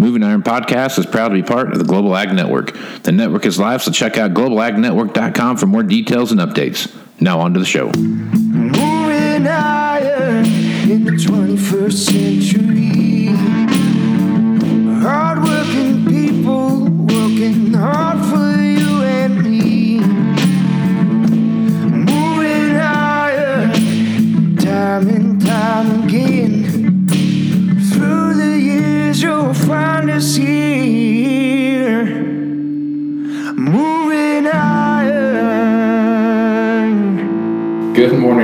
Moving Iron Podcast is proud to be part of the Global Ag Network. The network is live, so check out globalagnetwork.com for more details and updates. Now on to the show. Moving iron in the 21st century.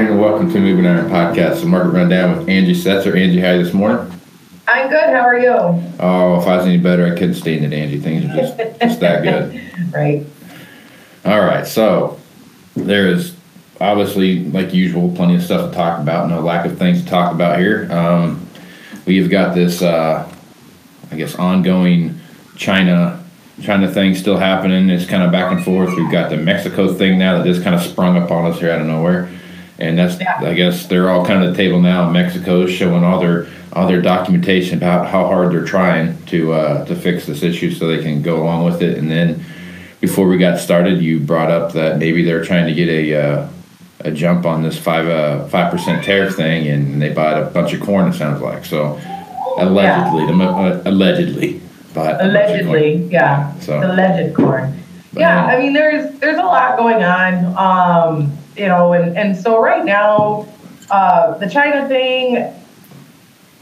Morning and welcome to Moving Iron Podcast, the market rundown with Angie Setzer. Angie, how are you this morning? I'm good. How are you? Oh, if I was any better, I couldn't stand it, Angie. Things are just, just that good. Right. All right, so there is obviously, like usual, plenty of stuff to talk about. No lack of things to talk about here. Um, we've got this, uh, I guess, ongoing China China thing still happening. It's kind of back and forth. We've got the Mexico thing now that just kind of sprung up on us here out of nowhere, and that's Yeah. I guess they're all kind of at the table now. Mexico's showing all their all their documentation about how hard they're trying to uh, to fix this issue so they can go along with it, and then before we got started, you brought up that maybe they're trying to get a uh, a jump on this five uh five percent tariff thing, and they bought a bunch of corn. It sounds like so. Allegedly, the, uh, allegedly, bought a bunch of corn. Allegedly, yeah. So- Alleged corn. But, Yeah, um, I mean, there's there's a lot going on. Um, you know, and and so right now, uh, the China thing.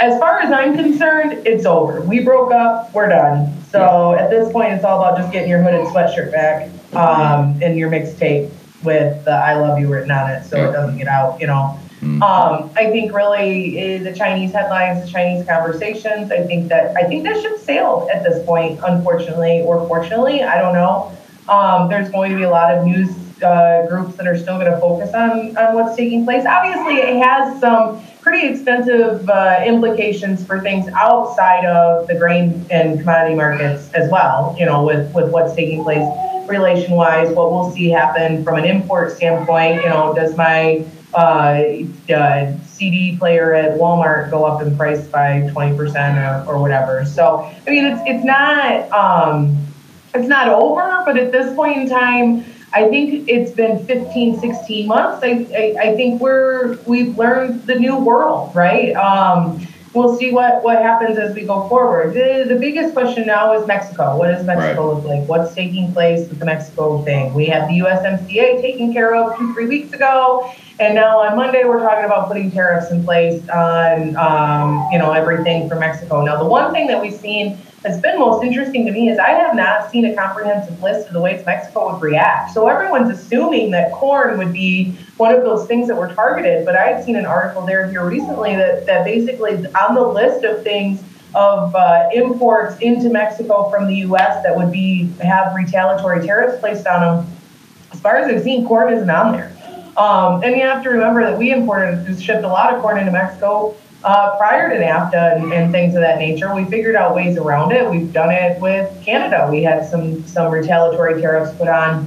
As far as I'm concerned, it's over. We broke up. We're done. So at this point, it's all about just getting your hooded sweatshirt back um, and your mixtape with the "I love you" written on it, so it doesn't get out. You know. Mm. Um, I think really eh, the Chinese headlines, the Chinese conversations. I think that I think that ship sailed at this point, unfortunately or fortunately. I don't know. Um, there's going to be a lot of news uh, groups that are still going to focus on on what's taking place. Obviously, it has some pretty extensive uh, implications for things outside of the grain and commodity markets as well. You know, with with what's taking place relation wise, what we'll see happen from an import standpoint. You know, does my uh, uh, CD player at Walmart go up in price by 20% or, or whatever. So, I mean, it's, it's not, um, it's not over, but at this point in time, I think it's been 15, 16 months. I, I, I think we're, we've learned the new world, right? Um, we'll see what, what happens as we go forward. The, the biggest question now is Mexico. What does Mexico look like? What's taking place with the Mexico thing? We have the USMCA taken care of two, three weeks ago. And now on Monday, we're talking about putting tariffs in place on, um, you know, everything from Mexico. Now, the one thing that we've seen that's been most interesting to me is I have not seen a comprehensive list of the ways Mexico would react. So everyone's assuming that corn would be one of those things that were targeted. But I had seen an article there here recently that, that basically on the list of things of uh, imports into Mexico from the U.S. that would be have retaliatory tariffs placed on them. As far as I've seen, corn isn't on there. Um, and you have to remember that we imported, shipped a lot of corn into Mexico uh, prior to NAFTA and, and things of that nature. We figured out ways around it. We've done it with Canada. We had some some retaliatory tariffs put on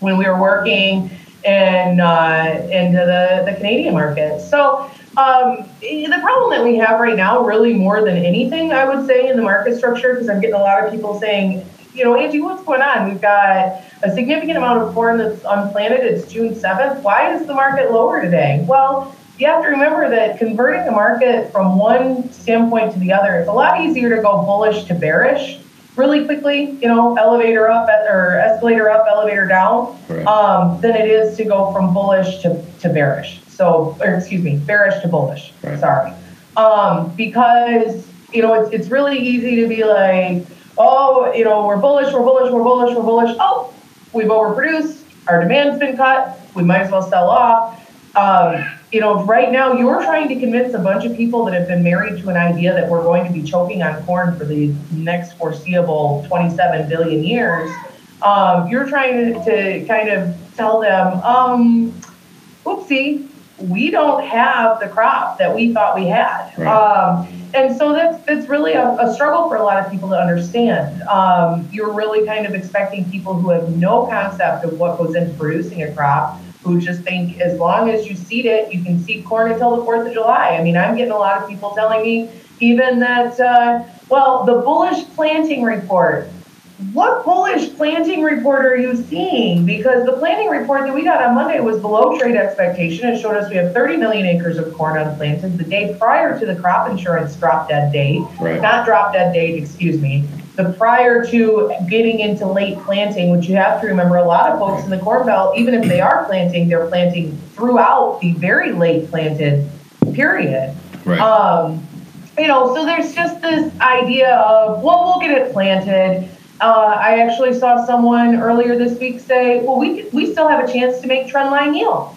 when we were working in uh, into the, the Canadian market. So um, the problem that we have right now, really more than anything, I would say, in the market structure, because I'm getting a lot of people saying, you know, Angie, what's going on? We've got a significant amount of corn that's unplanted. It's June 7th. Why is the market lower today? Well, you have to remember that converting the market from one standpoint to the other, it's a lot easier to go bullish to bearish really quickly, you know, elevator up or escalator up, elevator down, Right. um, than it is to go from bullish to, to bearish. So, or excuse me, bearish to bullish. Right. Sorry. Um, because, you know, it's, it's really easy to be like, oh, you know, we're bullish, we're bullish, we're bullish, we're bullish. Oh, we've overproduced, our demand's been cut, we might as well sell off. Um, you know, right now you're trying to convince a bunch of people that have been married to an idea that we're going to be choking on corn for the next foreseeable 27 billion years. Um, you're trying to, to kind of tell them, um, oopsie, we don't have the crop that we thought we had. Right. Um, and so that's that's really a, a struggle for a lot of people to understand. Um, you're really kind of expecting people who have no concept of what goes into producing a crop, who just think as long as you seed it, you can seed corn until the Fourth of July. I mean, I'm getting a lot of people telling me even that uh, Well, the bullish planting report. What bullish planting report are you seeing? Because the planting report that we got on Monday was below trade expectation. It showed us we have 30 million acres of corn unplanted. The day prior to the crop insurance drop dead date, Right. not drop dead date, excuse me, the prior to getting into late planting, which you have to remember, a lot of folks in the Corn Belt, even if they are planting, they're planting throughout the very late planted period. Right. Um, you know, so there's just this idea of, well, we'll get it planted. Uh, I actually saw someone earlier this week say, well, we, we still have a chance to make trend line yield.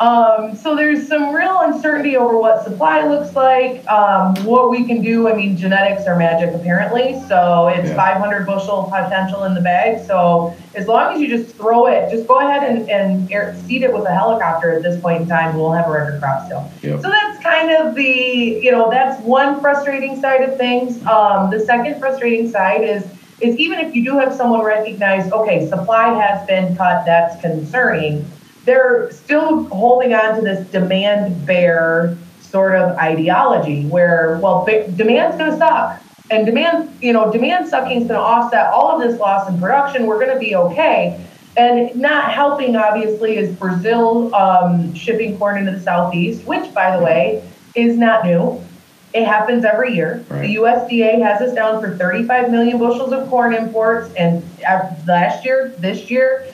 Um, so there's some real uncertainty over what supply looks like, um, what we can do. I mean, genetics are magic apparently. So it's Yeah. 500 bushel potential in the bag. So as long as you just throw it, just go ahead and, and air, seed it with a helicopter at this point in time, we'll have a record crop still. Yep. So that's kind of the, you know, that's one frustrating side of things. Um, the second frustrating side is, is even if you do have someone recognize, okay, supply has been cut, that's concerning, they're still holding on to this demand bear sort of ideology where, well, ba- demand's going to suck. And demand, you know, demand sucking is going to offset all of this loss in production. We're going to be okay. And not helping, obviously, is Brazil um, shipping corn into the southeast, which, by the way, is not new. It happens every year. Right. The USDA has us down for 35 million bushels of corn imports, and uh, last year, this year,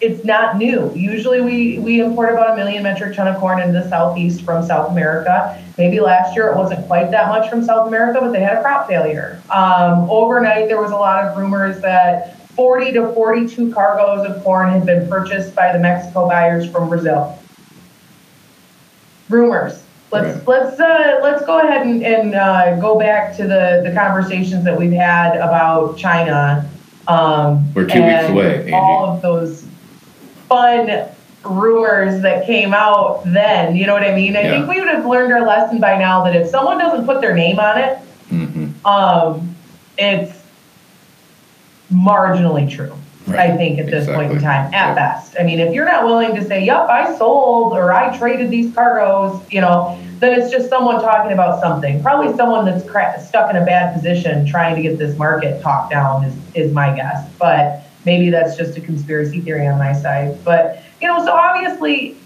it's not new. Usually, we we import about a million metric ton of corn into the southeast from South America. Maybe last year it wasn't quite that much from South America, but they had a crop failure. Um, overnight, there was a lot of rumors that 40 to 42 cargoes of corn had been purchased by the Mexico buyers from Brazil. Rumors. Let's Right. let's uh, let's go ahead and, and uh, go back to the the conversations that we've had about China. Um, We're two weeks away. All of those fun rumors that came out then. You know what I mean? I Yeah. think we would have learned our lesson by now that if someone doesn't put their name on it, hmm um, it's marginally true. Right. I think at this point in time, at Yep. best. I mean, if you're not willing to say, "Yep, I sold" or "I traded these cargoes," you know, then it's just someone talking about something. Probably someone that's cra- stuck in a bad position trying to get this market talked down is is my guess. But maybe that's just a conspiracy theory on my side. But you know, so obviously,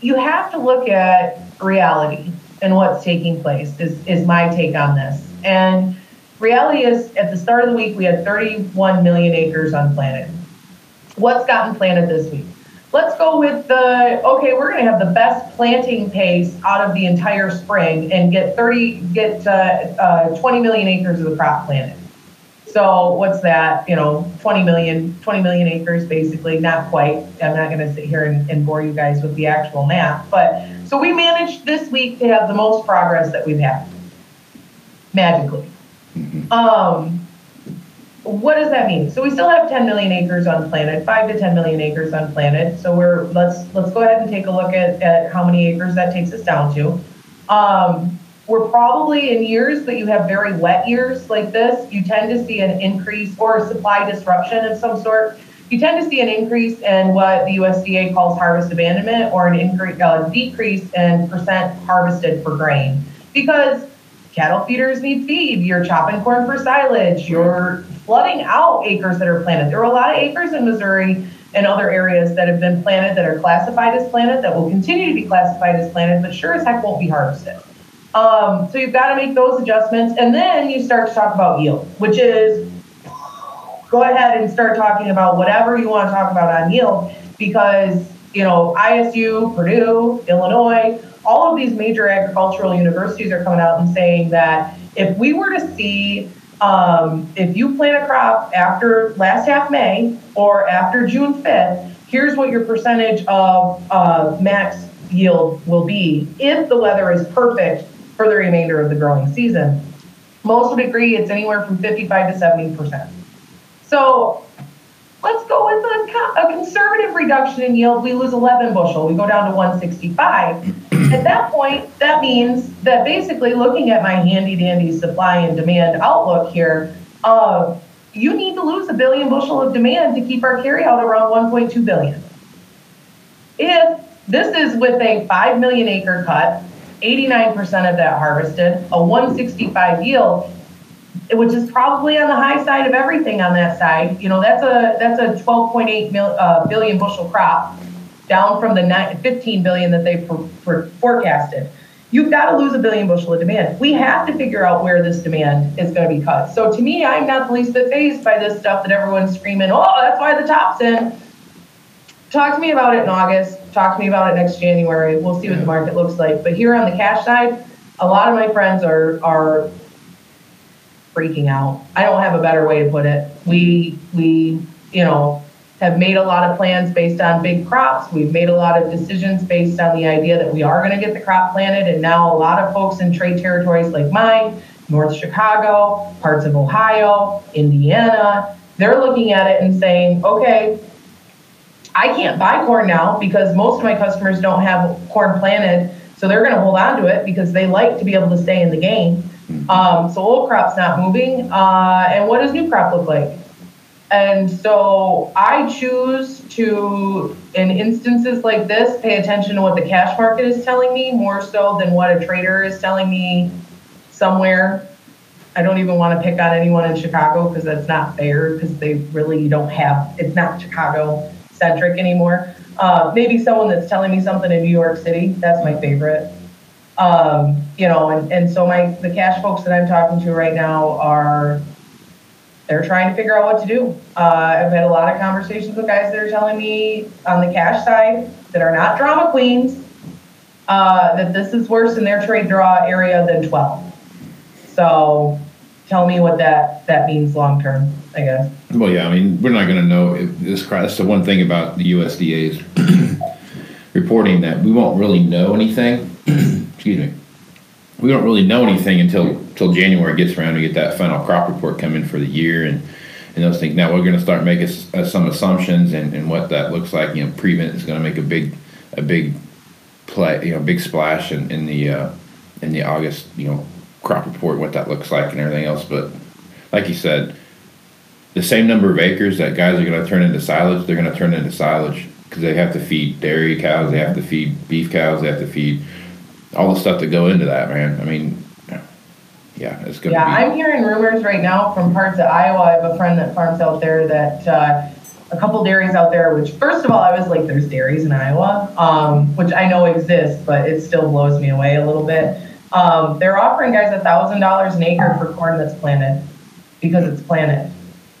you have to look at reality and what's taking place. Is is my take on this and reality is at the start of the week we had 31 million acres unplanted what's gotten planted this week let's go with the okay we're going to have the best planting pace out of the entire spring and get 30 get uh, uh, 20 million acres of the crop planted so what's that you know 20 million 20 million acres basically not quite i'm not going to sit here and, and bore you guys with the actual math but so we managed this week to have the most progress that we've had magically um, what does that mean? So we still have 10 million acres unplanted, five to 10 million acres unplanted. So we're let's let's go ahead and take a look at, at how many acres that takes us down to. Um, we're probably in years that you have very wet years like this, you tend to see an increase or supply disruption of some sort. You tend to see an increase in what the USDA calls harvest abandonment or an increase, uh, decrease in percent harvested for grain because cattle feeders need feed. You're chopping corn for silage. You're flooding out acres that are planted. There are a lot of acres in Missouri and other areas that have been planted that are classified as planted that will continue to be classified as planted, but sure as heck won't be harvested. Um, so you've got to make those adjustments, and then you start to talk about yield, which is go ahead and start talking about whatever you want to talk about on yield because you know ISU, Purdue, Illinois, all of these major agricultural universities are coming out and saying that if we were to see um, if you plant a crop after last half May or after June 5th, here's what your percentage of uh, max yield will be. If the weather is perfect for the remainder of the growing season. Most would agree it's anywhere from 55 to 70 percent. So let's go with a, a conservative reduction in yield. We lose 11 bushel. We go down to 165. At that point, that means that basically looking at my handy dandy supply and demand outlook here, uh, you need to lose a billion bushel of demand to keep our carryout around 1.2 billion. If this is with a 5 million acre cut, 89% of that harvested, a 165 yield, which is probably on the high side of everything on that side. You know, that's a that's a 12.8 mil, uh, billion bushel crop, down from the 9, 15 billion that they for, for forecasted. You've got to lose a billion bushel of demand. We have to figure out where this demand is going to be cut. So to me, I'm not the least bit phased by this stuff that everyone's screaming, oh, that's why the top's in. Talk to me about it in August. Talk to me about it next January. We'll see what the market looks like. But here on the cash side, a lot of my friends are are freaking out. I don't have a better way to put it. We we you know have made a lot of plans based on big crops. We've made a lot of decisions based on the idea that we are going to get the crop planted. And now a lot of folks in trade territories like mine, North Chicago, parts of Ohio, Indiana, they're looking at it and saying, okay, I can't buy corn now because most of my customers don't have corn planted. So they're going to hold on to it because they like to be able to stay in the game. Um, so old crop's not moving. Uh, and what does new crop look like? And so I choose to, in instances like this, pay attention to what the cash market is telling me more so than what a trader is telling me somewhere. I don't even want to pick on anyone in Chicago because that's not fair because they really don't have, it's not Chicago centric anymore. Uh, maybe someone that's telling me something in New York City, that's my favorite. Um, you know, and, and so my the cash folks that I'm talking to right now are they're trying to figure out what to do. Uh, I've had a lot of conversations with guys that are telling me on the cash side that are not drama queens uh, that this is worse in their trade draw area than 12. So tell me what that that means long term. I guess. Well, yeah, I mean, we're not going to know if this. That's the one thing about the USDA's reporting that we won't really know anything. excuse me. We don't really know anything until until January gets around to get that final crop report coming for the year and and those things. Now we're going to start making uh, some assumptions and, and what that looks like. You know, prevent is going to make a big a big play, you know, big splash in, in the uh, in the August you know crop report, what that looks like and everything else. But like you said the same number of acres that guys are going to turn into silage, they're going to turn into silage because they have to feed dairy cows, they have to feed beef cows, they have to feed all the stuff that go into that, man. I mean, yeah, it's going to Yeah, be. I'm hearing rumors right now from parts of Iowa. I have a friend that farms out there that uh, a couple dairies out there, which first of all, I was like, there's dairies in Iowa, um, which I know exist, but it still blows me away a little bit. Um, they're offering guys a thousand dollars an acre for corn that's planted because it's planted.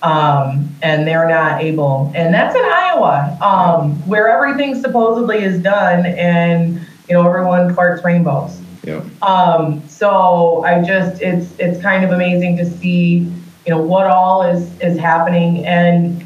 Um, and they're not able, and that's in Iowa, um, where everything supposedly is done, and you know everyone parts rainbows. yeah. Um, so I just it's it's kind of amazing to see you know what all is is happening and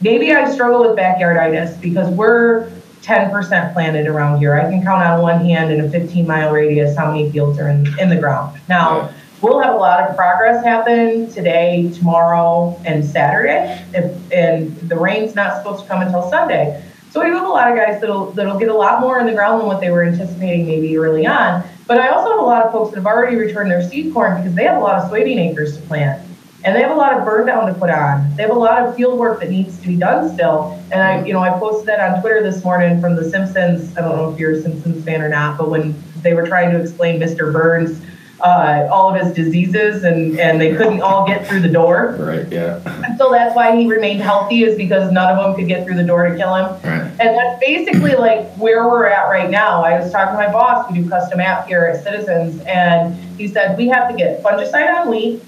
maybe I struggle with backyarditis because we're 10% planted around here. I can count on one hand in a 15 mile radius how many fields are in, in the ground. Now, we'll have a lot of progress happen today, tomorrow, and Saturday. If, and the rain's not supposed to come until Sunday. So we have a lot of guys that'll that'll get a lot more in the ground than what they were anticipating maybe early on. But I also have a lot of folks that have already returned their seed corn because they have a lot of soybean acres to plant. And they have a lot of burn down to put on. They have a lot of field work that needs to be done still. And I, you know, I posted that on Twitter this morning from The Simpsons. I don't know if you're a Simpsons fan or not, but when they were trying to explain Mr. Burns, uh, all of his diseases, and and they couldn't all get through the door. Right. Yeah. And so that's why he remained healthy, is because none of them could get through the door to kill him. Right. And that's basically like where we're at right now. I was talking to my boss, we do custom app here at Citizens, and he said we have to get fungicide on wheat,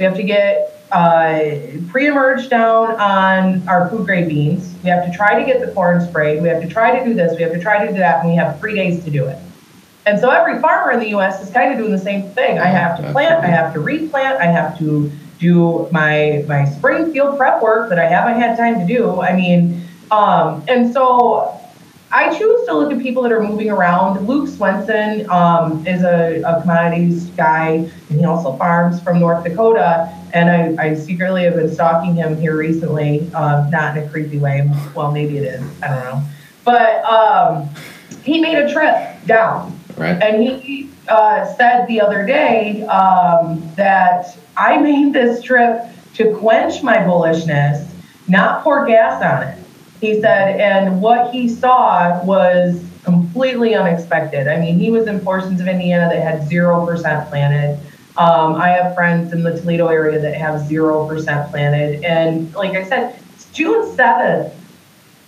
we have to get uh, pre-emerge down on our food grade beans, we have to try to get the corn sprayed, we have to try to do this, we have to try to do that, and we have three days to do it. And so every farmer in the U.S. is kind of doing the same thing. I have to plant, I have to replant, I have to do my my spring field prep work that I haven't had time to do. I mean, um, and so I choose to look at people that are moving around. Luke Swenson um, is a, a commodities guy, and he also farms from North Dakota. And I, I secretly have been stalking him here recently, um, not in a creepy way. Well, maybe it is. I don't know. But um, he made a trip down Right. and he uh, said the other day um, that I made this trip to quench my bullishness, not pour gas on it. He said, and what he saw was completely unexpected. I mean, he was in portions of Indiana that had 0% planted. Um, I have friends in the Toledo area that have 0% planted. And like I said, it's June 7th.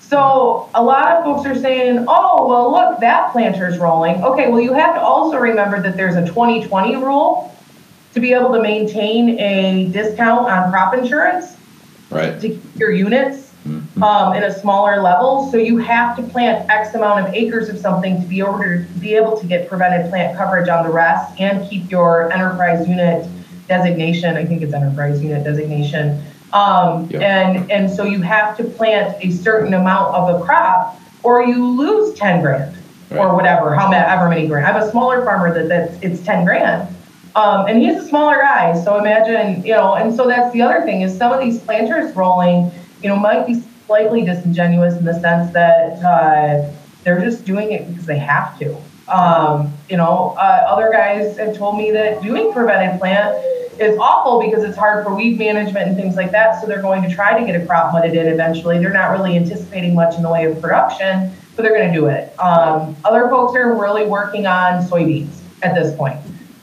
So a lot of folks are saying, oh, well, look, that planter's rolling. Okay, well, you have to also remember that there's a 2020 rule to be able to maintain a discount on crop insurance Right. to keep your units Mhm. um, in a smaller level. So you have to plant X amount of acres of something to be able to be able to get prevented plant coverage on the rest and keep your enterprise unit designation. I think it's enterprise unit designation. Um, Yep. and and so you have to plant a certain amount of a crop, or you lose ten grand or whatever, however many grand. I have a smaller farmer that that's it's ten grand. Um, and he's a smaller guy, so imagine, you know, and so that's the other thing is some of these planters rolling, you know, might be slightly disingenuous in the sense that uh, they're just doing it because they have to. Um, you know, uh, other guys have told me that doing prevented plant is awful because it's hard for weed management and things like that. So they're going to try to get a crop mudded in eventually. They're not really anticipating much in the way of production, but they're going to do it. Um, other folks are really working on soybeans at this point.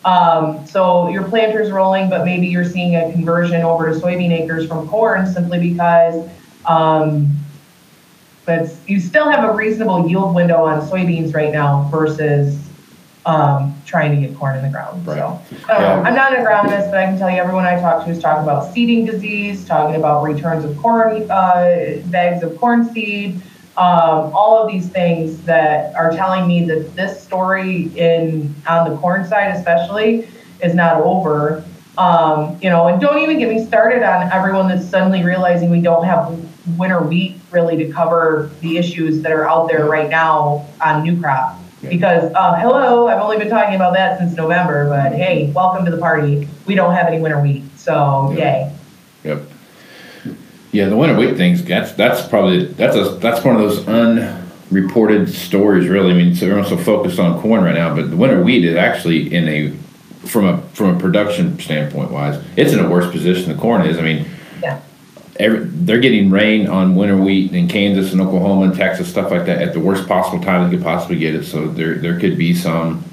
Um, so your planter's rolling, but maybe you're seeing a conversion over to soybean acres from corn simply because um, you still have a reasonable yield window on soybeans right now versus um, trying to get corn in the ground. Right. So know. Yeah. I'm not an agronomist, but I can tell you everyone I talk to is talking about seeding disease, talking about returns of corn, uh, bags of corn seed, um, all of these things that are telling me that this story in on the corn side especially is not over. Um, you know, and don't even get me started on everyone that's suddenly realizing we don't have winter wheat really to cover the issues that are out there right now on new crop. Because, uh, hello, I've only been talking about that since November, but hey, welcome to the party. We don't have any winter wheat, so yay. Yep. Yeah, the winter wheat things. That's that's probably that's a that's one of those unreported stories. Really, I mean, so everyone's so focused on corn right now, but the winter wheat is actually in a from a from a production standpoint wise, it's in a worse position than corn is. I mean, Yeah. every, they're getting rain on winter wheat in Kansas and Oklahoma and Texas stuff like that at the worst possible time they could possibly get it. So there there could be some.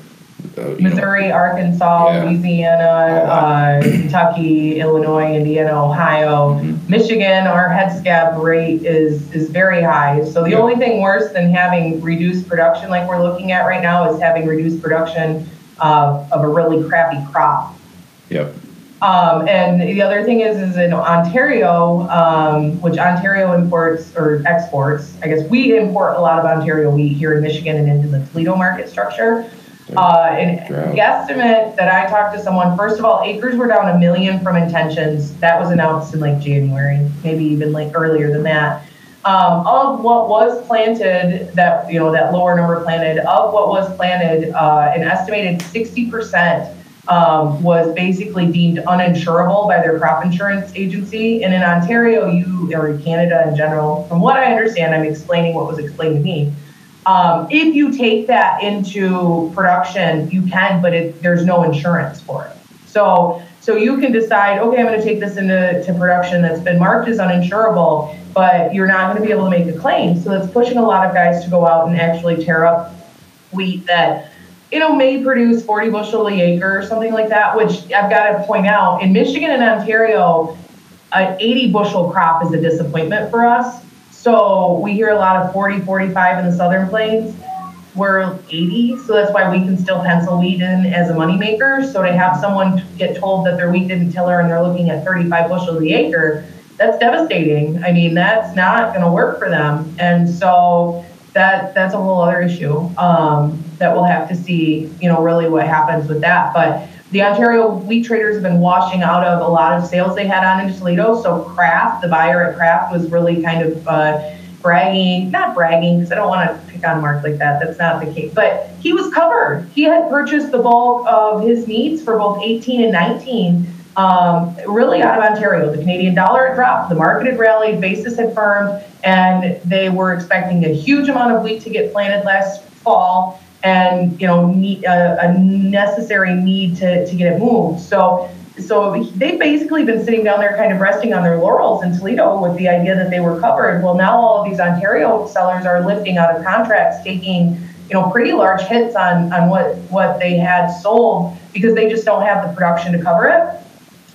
Uh, you know, Missouri, Arkansas, Yeah. Louisiana, uh, Kentucky, Illinois, Indiana, Ohio, Mhm. Michigan. Our head scab rate is is very high. So the Yeah. only thing worse than having reduced production, like we're looking at right now, is having reduced production of, of a really crappy crop. Yep. Um, and the other thing is, is in Ontario, um, which Ontario imports or exports. I guess we import a lot of Ontario wheat here in Michigan and into the Toledo market structure. Uh, and guesstimate that I talked to someone. First of all, acres were down a million from intentions. That was announced in like January, maybe even like earlier than that. Um, of what was planted, that you know, that lower number planted, of what was planted, uh, an estimated 60% um, was basically deemed uninsurable by their crop insurance agency. And in Ontario, you or Canada in general, from what I understand, I'm explaining what was explained to me. Um, if you take that into production, you can, but it, there's no insurance for it. So, so you can decide, okay, I'm going to take this into to production that's been marked as uninsurable, but you're not going to be able to make a claim. So that's pushing a lot of guys to go out and actually tear up wheat that you know may produce 40 bushel the acre or something like that. Which I've got to point out in Michigan and Ontario, an 80 bushel crop is a disappointment for us. So we hear a lot of 40, 45 in the southern plains. We're 80, so that's why we can still pencil wheat in as a moneymaker. So to have someone get told that their wheat didn't tiller and they're looking at 35 bushel the acre, that's devastating. I mean, that's not going to work for them. And so that that's a whole other issue um, that we'll have to see, you know, really what happens with that. But the Ontario wheat traders have been washing out of a lot of sales they had on in Toledo. So Kraft, the buyer at Kraft, was really kind of uh, bragging, not bragging, because I don't want to pick on Mark like that. That's not the case. But he was covered. He had purchased the bulk of his needs for both 18 and 19 um, really out of Ontario. The Canadian dollar had dropped, the market had rallied, basis had firmed, and they were expecting a huge amount of wheat to get planted last fall and you know need, a, a necessary need to, to get it moved. So so they've basically been sitting down there kind of resting on their laurels in Toledo with the idea that they were covered. Well, now all of these Ontario sellers are lifting out of contracts, taking you know pretty large hits on on what what they had sold because they just don't have the production to cover it.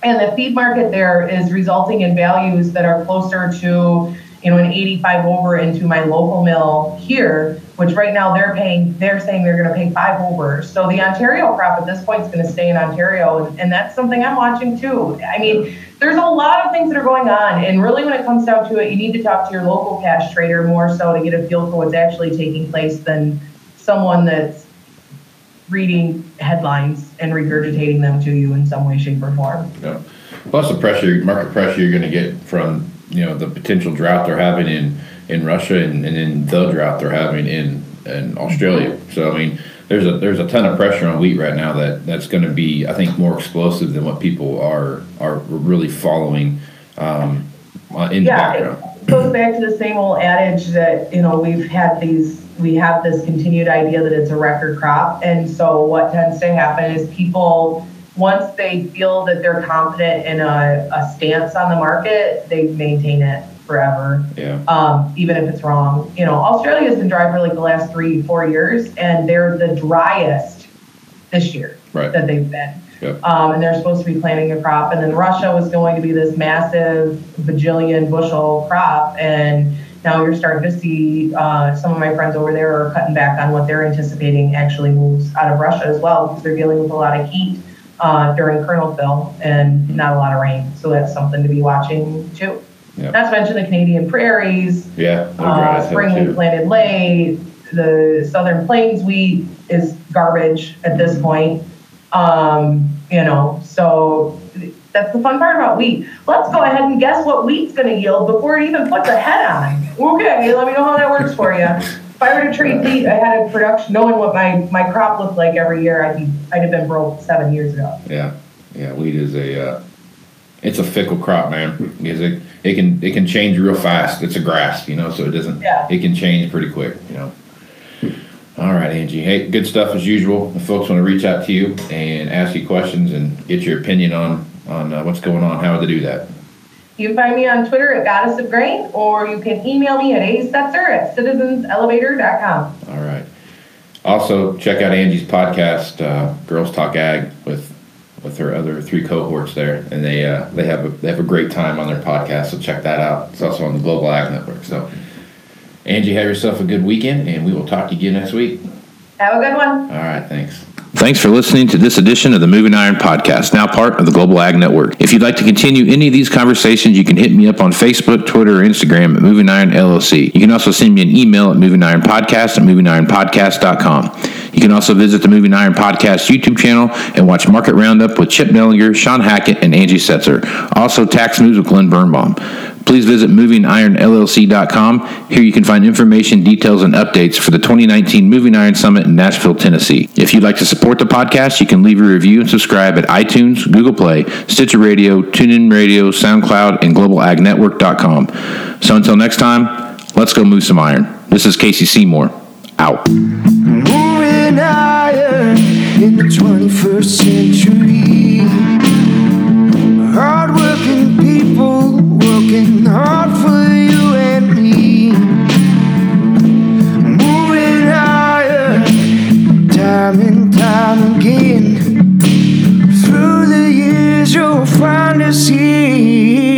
And the feed market there is resulting in values that are closer to you know an 85 over into my local mill here which right now they're paying, they're saying they're going to pay five over. So the Ontario crop at this point is going to stay in Ontario, and, that's something I'm watching too. I mean, there's a lot of things that are going on, and really, when it comes down to it, you need to talk to your local cash trader more so to get a feel for what's actually taking place than someone that's reading headlines and regurgitating them to you in some way, shape, or form. Yeah. Plus the pressure, market pressure you're going to get from you know the potential drought they're having in in Russia and, and in the drought they're having in in Australia. So I mean, there's a there's a ton of pressure on wheat right now that that's going to be I think more explosive than what people are are really following um, in yeah, the background. It goes back to the same old adage that you know we've had these we have this continued idea that it's a record crop, and so what tends to happen is people once they feel that they're confident in a, a stance on the market, they maintain it forever. Yeah. Um, even if it's wrong. You know, Australia's been dry for like the last three, four years, and they're the driest this year right. that they've been. Yep. Um, and they're supposed to be planting a crop. And then Russia was going to be this massive bajillion bushel crop. And now you're starting to see uh, some of my friends over there are cutting back on what they're anticipating actually moves out of Russia as well because they're dealing with a lot of heat uh, during kernel fill and not a lot of rain. So that's something to be watching too. Yep. Not to mention the Canadian prairies. Yeah, uh, spring planted late. The Southern Plains wheat is garbage at this point. Um, you know, so that's the fun part about wheat. Let's go ahead and guess what wheat's going to yield before it even puts a head on. Okay, let me know how that works for you. If I were to trade wheat ahead of production, knowing what my, my crop looked like every year, I'd, be, I'd have been broke seven years ago. Yeah, yeah, wheat is a uh, it's a fickle crop, man. Because it, it can it can change real fast. It's a grass, you know, so it doesn't. Yeah. It can change pretty quick, you know. All right, Angie. Hey, good stuff as usual. If folks want to reach out to you and ask you questions and get your opinion on on uh, what's going on, how would they do that? You can find me on Twitter at Goddess of Grain, or you can email me at asetzer at citizenselevator.com. All right. Also, check out Angie's podcast, uh, Girls Talk Ag, with with her other three cohorts there, and they uh, they have a they have a great time on their podcast. So check that out. It's also on the Global Ag Network. So, Angie, have yourself a good weekend, and we will talk to you again next week. Have a good one. All right, thanks. Thanks for listening to this edition of the Moving Iron Podcast, now part of the Global Ag Network. If you'd like to continue any of these conversations, you can hit me up on Facebook, Twitter, or Instagram at Moving Iron LLC. You can also send me an email at Moving Iron Podcast at movingironpodcast.com. You can also visit the Moving Iron Podcast YouTube channel and watch Market Roundup with Chip Nellinger, Sean Hackett, and Angie Setzer. Also, Tax News with Glenn Birnbaum please visit movingironllc.com. Here you can find information, details, and updates for the 2019 Moving Iron Summit in Nashville, Tennessee. If you'd like to support the podcast, you can leave a review and subscribe at iTunes, Google Play, Stitcher Radio, TuneIn Radio, SoundCloud, and globalagnetwork.com. So until next time, let's go move some iron. This is Casey Seymour. Out. Moving iron in the 21st century. Time again. Through the years, you'll find us here.